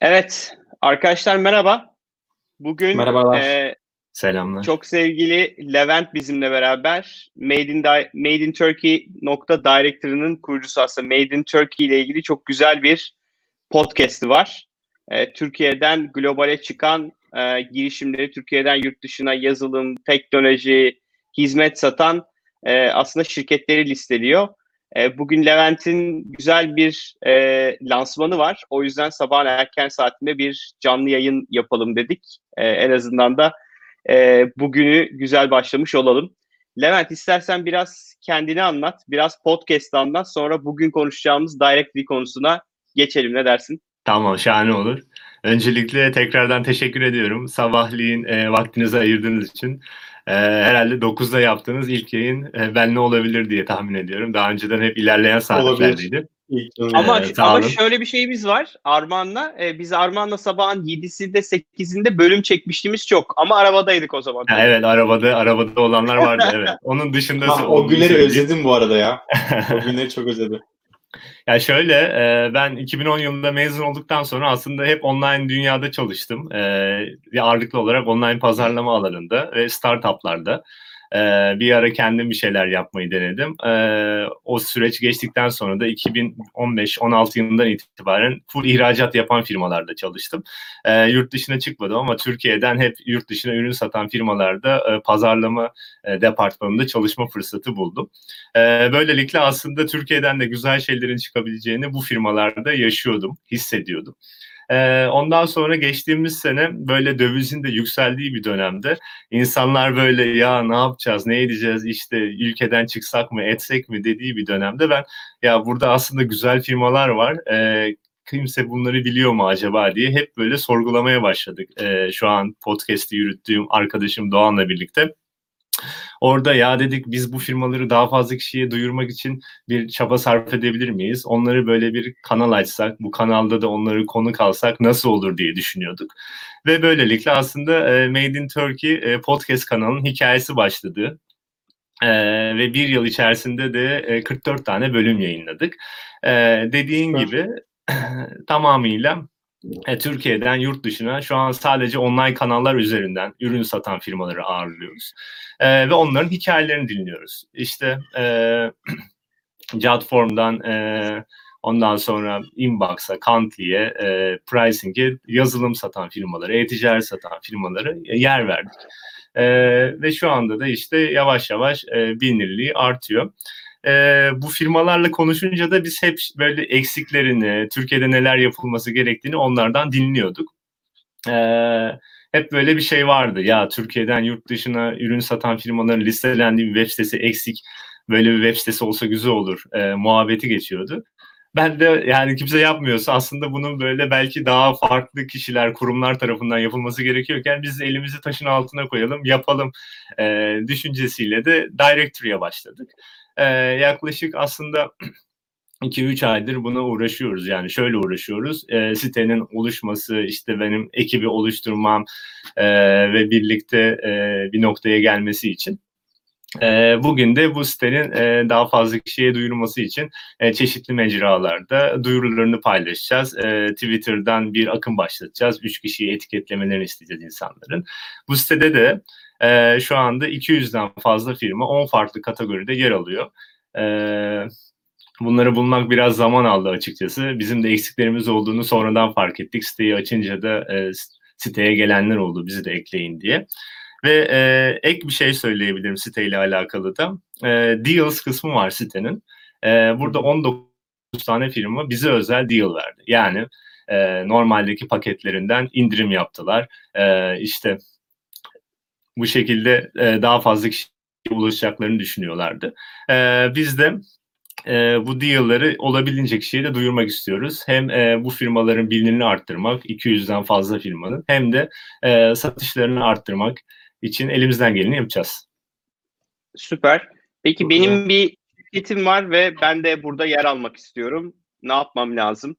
Evet, arkadaşlar merhaba. Bugün Merhabalar. e, Selamlar. çok sevgili Levent bizimle beraber Made in, Made in Turkey nokta Director'ının kurucusu aslında Made in Turkey ile ilgili çok güzel bir podcast'i var. E, Türkiye'den globale çıkan e, girişimleri, Türkiye'den yurt dışına yazılım, teknoloji, hizmet satan e, aslında şirketleri listeliyor. E, bugün Levent'in güzel bir e, lansmanı var. O yüzden sabahın erken saatinde bir canlı yayın yapalım dedik. E, en azından da e, bugünü güzel başlamış olalım. Levent istersen biraz kendini anlat, biraz podcast anlat. Sonra bugün konuşacağımız Directly konusuna geçelim. Ne dersin? Tamam, şahane olur. Öncelikle tekrardan teşekkür ediyorum. Sabahleyin e, vaktinizi ayırdığınız için. E, herhalde 9'da yaptığınız ilk yayın e, ben ne olabilir diye tahmin ediyorum. Daha önceden hep ilerleyen saatlerdeydi. Ama sağ ama şöyle bir şeyimiz var Armağan'la. E, biz Armağan'la sabahın 7'sinde 8'inde bölüm çekmişliğimiz çok. Ama arabadaydık o zaman. Ha, evet, arabada arabada olanlar vardı evet. Onun dışında Ha, o günleri özledim bu arada ya. O günleri çok özledim. Ya şöyle, ben 2010 yılında mezun olduktan sonra aslında hep online dünyada çalıştım. E, ağırlıklı olarak online pazarlama alanında ve startuplarda. E, bir ara kendim bir şeyler yapmayı denedim. E, o süreç geçtikten sonra da 2015-16 yılından itibaren full ihracat yapan firmalarda çalıştım. E, yurt dışına çıkmadım ama Türkiye'den hep yurt dışına ürün satan firmalarda e, pazarlama e, departmanında çalışma fırsatı buldum. E, böylelikle aslında Türkiye'den de güzel şeylerin çıkabileceğini bu firmalarda yaşıyordum, hissediyordum. E, ondan sonra geçtiğimiz sene böyle dövizin de yükseldiği bir dönemde insanlar böyle ya ne yapacağız, ne edeceğiz işte ülkeden çıksak mı, etsek mi dediği bir dönemde ben ya burada aslında güzel firmalar var. E, kimse bunları biliyor mu acaba diye hep böyle sorgulamaya başladık. E, şu an podcast'i yürüttüğüm arkadaşım Doğan'la birlikte. Orada ya dedik biz bu firmaları daha fazla kişiye duyurmak için bir çaba sarf edebilir miyiz? Onları böyle bir kanal açsak, bu kanalda da onları konuk alsak nasıl olur diye düşünüyorduk. Ve böylelikle aslında e, Made in Turkey e, podcast kanalının hikayesi başladı. E, ve bir yıl içerisinde de e, 44 tane bölüm yayınladık. E, dediğin Süper. gibi tamamıyla e, Türkiye'den yurt dışına şu an sadece online kanallar üzerinden ürün satan firmaları ağırlıyoruz. E, ve onların hikayelerini dinliyoruz. İşte e, Jotform'dan e, ondan sonra Inbox'a, Kantli'ye, e, Pricing'e yazılım satan firmaları, e-ticaret satan firmaları yer verdik. E, ve şu anda da işte yavaş yavaş e, bilinirliği artıyor. E, bu firmalarla konuşunca da biz hep böyle eksiklerini, Türkiye'de neler yapılması gerektiğini onlardan dinliyorduk. E, hep böyle bir şey vardı. Ya Türkiye'den yurt dışına ürün satan firmaların listelendiği bir web sitesi eksik. Böyle bir web sitesi olsa güzel olur. E, muhabbeti geçiyordu. Ben de yani kimse yapmıyorsa aslında bunun böyle belki daha farklı kişiler, kurumlar tarafından yapılması gerekiyorken biz elimizi taşın altına koyalım, yapalım e, düşüncesiyle de Directory'e başladık. E, yaklaşık aslında 2-3 aydır buna uğraşıyoruz. Yani şöyle uğraşıyoruz. E, sitenin oluşması, işte benim ekibi oluşturmam e, ve birlikte e, bir noktaya gelmesi için. E, bugün de bu sitenin e, daha fazla kişiye duyurulması için e, çeşitli mecralarda duyurularını paylaşacağız. E, Twitter'dan bir akım başlatacağız. Üç kişiyi etiketlemelerini isteyeceğiz insanların. Bu sitede de e, şu anda 200'den fazla firma 10 farklı kategoride yer alıyor. E, bunları bulmak biraz zaman aldı açıkçası. Bizim de eksiklerimiz olduğunu sonradan fark ettik. Siteyi açınca da e, siteye gelenler oldu bizi de ekleyin diye. Ve e, ek bir şey söyleyebilirim siteyle alakalı da. E, deals kısmı var sitenin. E, burada 19 tane firma bize özel deal verdi. Yani e, normaldeki paketlerinden indirim yaptılar. E, işte bu şekilde e, daha fazla kişiye ulaşacaklarını düşünüyorlardı. E, biz de e, bu deal'ları olabildiğince kişiye de duyurmak istiyoruz. Hem e, bu firmaların bilinirliğini arttırmak, 200'den fazla firmanın, hem de e, satışlarını arttırmak için elimizden geleni yapacağız. Süper. Peki benim bir şirketim var ve ben de burada yer almak istiyorum. Ne yapmam lazım?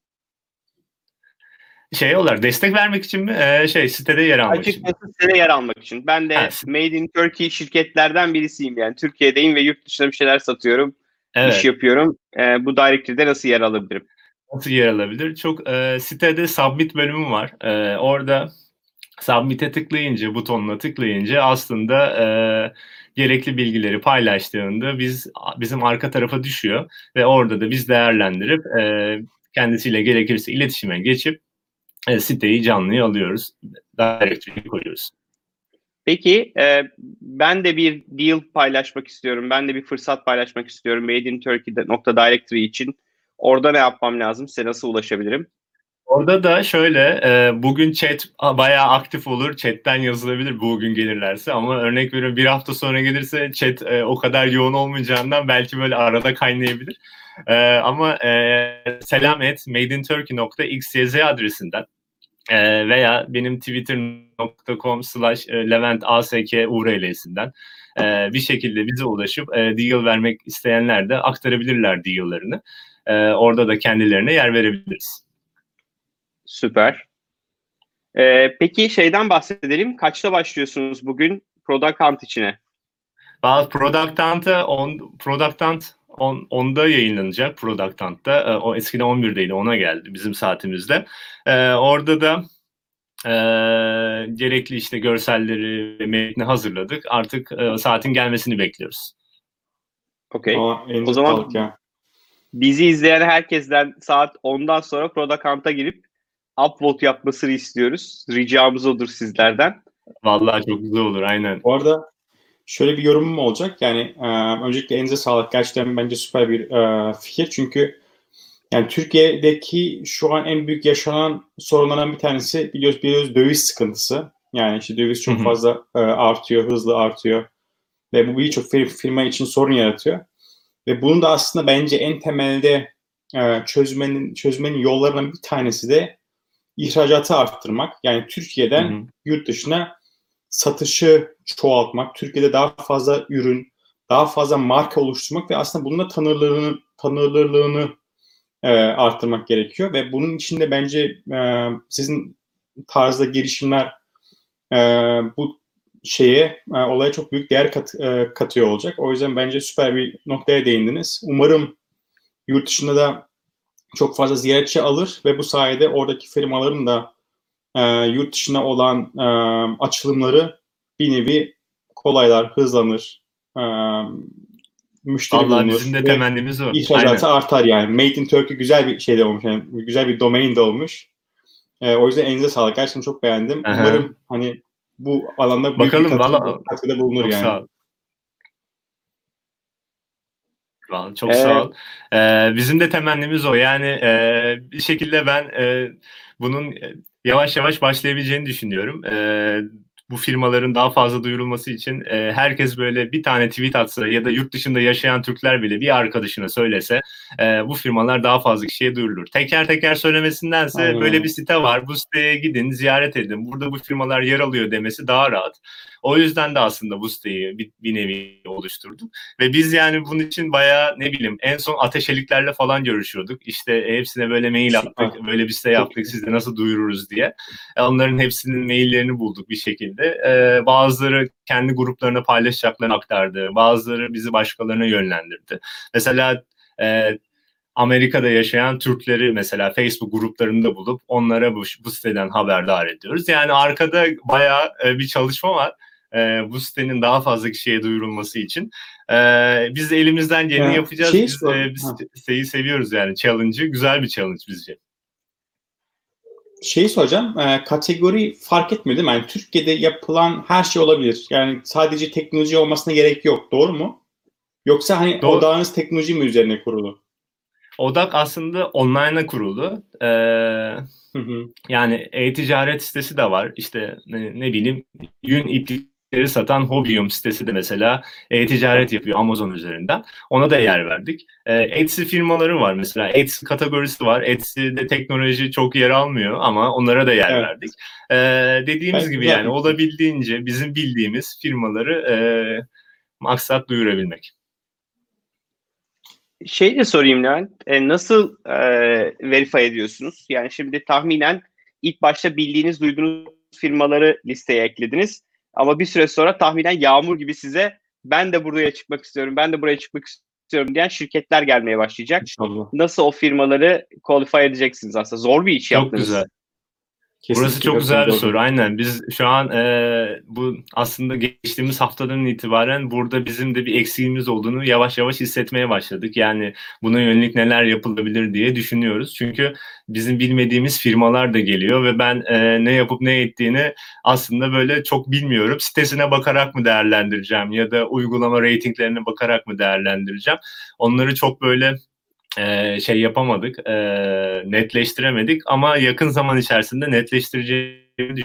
Şey olarak destek vermek için mi? E, şey sitede yer almak için mi? Açıkçası sitede yer almak için. Ben de Ha, Made in Turkey şirketlerden birisiyim yani. Türkiye'deyim ve yurt dışına bir şeyler satıyorum, iş Evet. yapıyorum. Ee, bu Directory'de nasıl yer alabilirim? nasıl yer alabilir? Çok e, sitede submit bölümü var. E, orada submit'e tıklayınca, butonuna tıklayınca aslında e, gerekli bilgileri paylaştığında biz bizim arka tarafa düşüyor ve orada da biz değerlendirip e, kendisiyle gerekirse iletişime geçip e, siteyi canlıya alıyoruz. Directory'yi koyuyoruz. Peki e, ben de bir deal paylaşmak istiyorum. Ben de bir fırsat paylaşmak istiyorum. Made in Turkey.directory için. Orada ne yapmam lazım? Size nasıl ulaşabilirim? Orada da şöyle e, bugün chat bayağı aktif olur. Chatten yazılabilir bugün gelirlerse ama örnek veriyorum bir hafta sonra gelirse chat e, o kadar yoğun olmayacağından belki böyle arada kaynayabilir. E, ama e, selam et madeinturkey.xyz adresinden e, veya benim twitter.com slash levent ask url'sinden e, bir şekilde bize ulaşıp e, deal vermek isteyenler de aktarabilirler deal'larını. E, orada da kendilerine yer verebiliriz. Süper. Ee, peki şeyden bahsedelim. Kaçta başlıyorsunuz bugün Product Hunt içine? Bazı Product Hunt'a on, Product Hunt on, onda yayınlanacak Product Hunt'ta. E, o eskiden 11'deydi ona geldi bizim saatimizde. E, orada da e, gerekli işte görselleri ve metni hazırladık. Artık e, saatin gelmesini bekliyoruz. Okey. O zaman- ya. Bizi izleyen herkesten saat 10'dan sonra Product Hunt'a girip upvote yapmasını istiyoruz. Ricamız odur sizlerden. Vallahi çok güzel olur aynen. Bu arada şöyle bir yorumum olacak. Yani e, öncelikle elinize sağlık. Gerçekten bence süper bir e, fikir. Çünkü yani Türkiye'deki şu an en büyük yaşanan sorunlardan bir tanesi biliyoruz, biliyoruz döviz sıkıntısı. Yani işte döviz çok fazla e, artıyor, hızlı artıyor. Ve bu birçok fir- firma için sorun yaratıyor. Ve bunun da aslında bence en temelde e, çözmenin çözmenin yollarından bir tanesi de ihracatı arttırmak. Yani Türkiye'den Hı hı. yurt dışına satışı çoğaltmak, Türkiye'de daha fazla ürün, daha fazla marka oluşturmak ve aslında bununla tanınırlığını, tanınırlığını e, arttırmak gerekiyor ve bunun içinde bence e, sizin tarzda girişimler e, bu şeye e, olaya çok büyük değer kat, e, katıyor olacak. O yüzden bence süper bir noktaya değindiniz. Umarım yurt dışında da çok fazla ziyaretçi alır ve bu sayede oradaki firmaların da e, yurt dışına olan e, açılımları bir nevi kolaylar, hızlanır, e, müşteri Vallahi bulunur bizim de temennimiz o. Aynen. ihracatı artar yani. Made in Turkey güzel bir şey de olmuş, yani güzel bir domain de olmuş. E, o yüzden elinize sağlık. Gerçekten çok beğendim. Aha. Umarım hani bu alanda büyük Bakalım, bir katkı, katkıda bulunur Çok yani. sağ ol. Vallahi Çok Evet. sağ ol. Ee, bizim de temennimiz o. Yani e, bir şekilde ben e, bunun e, yavaş yavaş başlayabileceğini düşünüyorum. E, bu firmaların daha fazla duyurulması için e, herkes böyle bir tane tweet atsa ya da yurt dışında yaşayan Türkler bile bir arkadaşına söylese e, bu firmalar daha fazla kişiye duyurulur. Teker teker söylemesindense Aynen böyle öyle. bir site var. Bu siteye gidin, ziyaret edin. Burada bu firmalar yer alıyor demesi daha rahat. O yüzden de aslında bu siteyi bir, bir nevi oluşturduk. Ve biz yani bunun için bayağı ne bileyim en son ateşeliklerle falan görüşüyorduk. İşte hepsine böyle mail attık, böyle bir site yaptık, siz de nasıl duyururuz diye. E, Onların hepsinin maillerini bulduk bir şekilde. E, bazıları kendi gruplarına paylaşacaklarını aktardı. Bazıları bizi başkalarına yönlendirdi. Mesela e, Amerika'da yaşayan Türkleri mesela Facebook gruplarında bulup onlara bu, bu siteden haberdar ediyoruz. Yani arkada bayağı e, bir çalışma var e, bu sitenin daha fazla kişiye duyurulması için. E, biz de elimizden geleni Ya, yapacağız. şeyi biz e, biz ha. siteyi seviyoruz yani. Challenge'ı güzel bir challenge bizce. Şeyi soracağım, e, kategori fark etmiyor değil mi? Yani Türkiye'de yapılan her şey olabilir. Yani sadece teknoloji olmasına gerek yok. Doğru mu? Yoksa hani Doğru. odağınız teknoloji mi üzerine kurulu? Odak aslında online'a kuruldu. E, Hı hı. yani e-ticaret sitesi de var. İşte ne, ne bileyim yün iplikleri satan Hobium sitesi de mesela e-ticaret yapıyor Amazon üzerinden. Ona da yer verdik. E, Etsy firmaları var mesela. Etsy kategorisi var. Etsy'de teknoloji çok yer almıyor ama onlara da yer Evet. verdik. E, dediğimiz Evet, gibi güzel yani olabildiğince bizim bildiğimiz firmaları e, maksat duyurabilmek. Şey de sorayım Levent. E, nasıl e, verify ediyorsunuz? Yani şimdi tahminen ilk başta bildiğiniz, duyduğunuz firmaları listeye eklediniz. Ama bir süre sonra tahminen yağmur gibi size ben de buraya çıkmak istiyorum, ben de buraya çıkmak istiyorum diyen şirketler gelmeye başlayacak. İnşallah. Nasıl o firmaları qualify edeceksiniz aslında? Zor bir iş Çok yaptınız. güzel. Kesinlikle Burası çok güzel bir soru. Aynen. Biz şu an e, bu aslında geçtiğimiz haftadan itibaren burada bizim de bir eksiğimiz olduğunu yavaş yavaş hissetmeye başladık. Yani buna yönelik neler yapılabilir diye düşünüyoruz. Çünkü bizim bilmediğimiz firmalar da geliyor ve ben e, ne yapıp ne ettiğini aslında böyle çok bilmiyorum. Sitesine bakarak mı değerlendireceğim ya da uygulama ratinglerine bakarak mı değerlendireceğim? Onları çok böyle e, şey yapamadık, e, netleştiremedik ama yakın zaman içerisinde netleştireceğimizi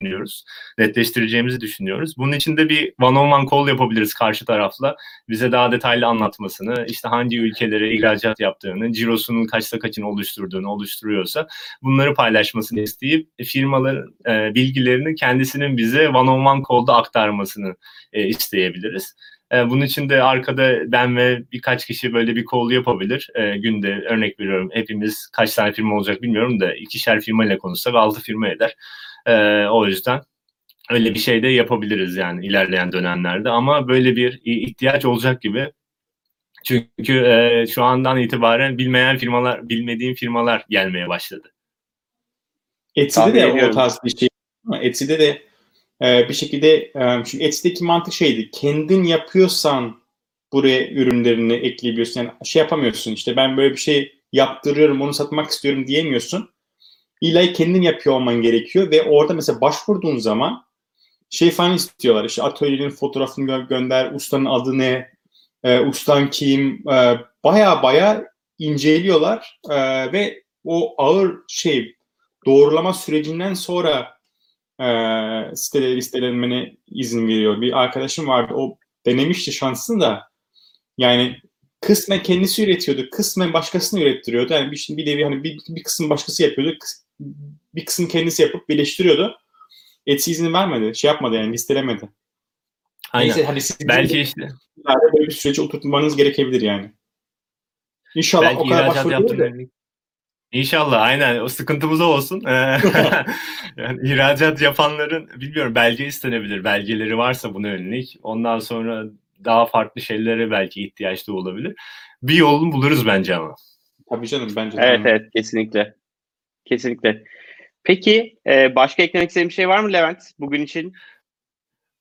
düşünüyoruz. Netleştireceğimizi düşünüyoruz. Bunun için de bir one on one call yapabiliriz karşı tarafla. Bize daha detaylı anlatmasını, işte hangi ülkelere ihracat yaptığını, cirosunun kaçta kaçını oluşturduğunu oluşturuyorsa bunları paylaşmasını isteyip firmaların e, bilgilerini kendisinin bize one on one call'da aktarmasını e, isteyebiliriz. E, Bunun için de arkada ben ve birkaç kişi böyle bir call yapabilir. E, günde örnek veriyorum hepimiz kaç tane firma olacak bilmiyorum da ikişer firma ile konuşsak altı firma eder. E, o yüzden öyle bir şey de yapabiliriz yani ilerleyen dönemlerde ama böyle bir ihtiyaç olacak gibi. Çünkü e, şu andan itibaren bilmeyen firmalar, bilmediğim firmalar gelmeye başladı. Etsy'de de o tarz bir şey. Ama Etsy'de de e, bir şekilde e, çünkü Etsy'deki mantık şeydi. Kendin yapıyorsan buraya ürünlerini ekleyebiliyorsun. Yani şey yapamıyorsun işte ben böyle bir şey yaptırıyorum onu satmak istiyorum diyemiyorsun. İlla kendin yapıyor olman gerekiyor ve orada mesela başvurduğun zaman şey falan istiyorlar. İşte atölyenin fotoğrafını gö- gönder, ustanın adı ne, e, ustan kim, e, baya baya inceliyorlar e, ve o ağır şey doğrulama sürecinden sonra e, sitede listelenmene izin veriyor. Bir arkadaşım vardı o denemişti şansını da yani kısmen kendisi üretiyordu, kısmen başkasını ürettiriyordu. Yani bir, bir nevi hani bir, bir kısım başkası yapıyordu, bir kısım kendisi yapıp birleştiriyordu. Etsy izin vermedi, şey yapmadı yani listelemedi. Aynen. Neyse hani sizin Belki işte böyle bir süreci oturtmanız gerekebilir yani. İnşallah belki o kadar başvuru yaptığın değil de- örnek- İnşallah aynen o sıkıntımız o olsun. Ee, yani ihracat yapanların bilmiyorum belge istenebilir. Belgeleri varsa buna yönelik. Ondan sonra daha farklı şeylere belki ihtiyaç da olabilir. Bir yolunu buluruz bence ama. Tabii canım bence de. Evet evet kesinlikle. Kesinlikle. Peki e, başka eklemek istediğin bir şey var mı Levent bugün için?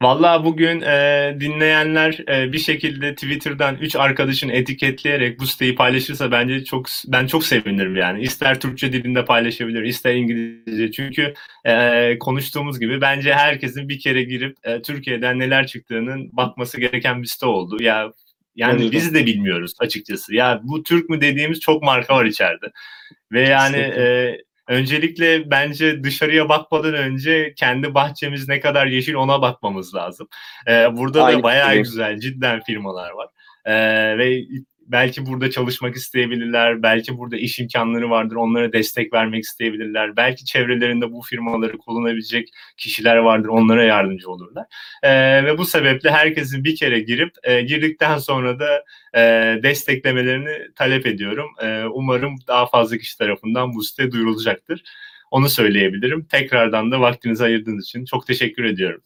Vallahi bugün e, dinleyenler e, bir şekilde Twitter'dan 3 arkadaşını etiketleyerek bu siteyi paylaşırsa bence çok ben çok sevinirim yani. İster Türkçe dilinde paylaşabilir, ister İngilizce. Çünkü e, konuştuğumuz gibi bence herkesin bir kere girip e, Türkiye'den neler çıktığının bakması gereken bir site oldu. Ya yani de. biz de bilmiyoruz açıkçası. Ya bu Türk mü dediğimiz çok marka var içeride. Ve yani e, öncelikle bence dışarıya bakmadan önce kendi bahçemiz ne kadar yeşil ona bakmamız lazım. Ee, burada Aynı da bayağı güzel cidden firmalar var. Ee, ve belki burada çalışmak isteyebilirler, belki burada iş imkanları vardır, onlara destek vermek isteyebilirler. Belki çevrelerinde bu firmaları kullanabilecek kişiler vardır, onlara yardımcı olurlar. Ee, ve bu sebeple herkesin bir kere girip e, girdikten sonra da e, desteklemelerini talep ediyorum. E, umarım daha fazla kişi tarafından bu site duyurulacaktır. Onu söyleyebilirim. Tekrardan da vaktinizi ayırdığınız için çok teşekkür ediyorum.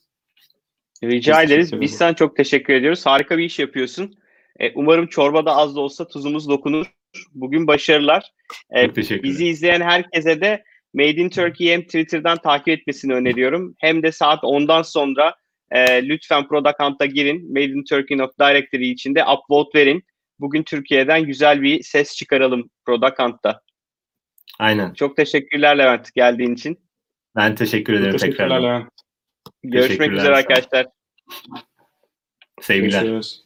Rica Biz ederiz. Biz sana çok teşekkür ediyoruz. Harika bir iş yapıyorsun. E, umarım çorbada az da olsa tuzumuz dokunur. Bugün başarılar. E, Çok teşekkür bizi ederim. izleyen herkese de Made in Turkey hem Twitter'dan takip etmesini öneriyorum. Hem de saat 10'dan sonra e, lütfen Product Hunt'a girin. Made in Turkey Directory içinde upvote verin. Bugün Türkiye'den güzel bir ses çıkaralım Product Hunt'ta. Aynen. Çok teşekkürler Levent geldiğin için. Ben teşekkür ederim Teşekkürler. Levent. Görüşmek Teşekkürler, üzere arkadaşlar. Sevgiler. Görüşürüz.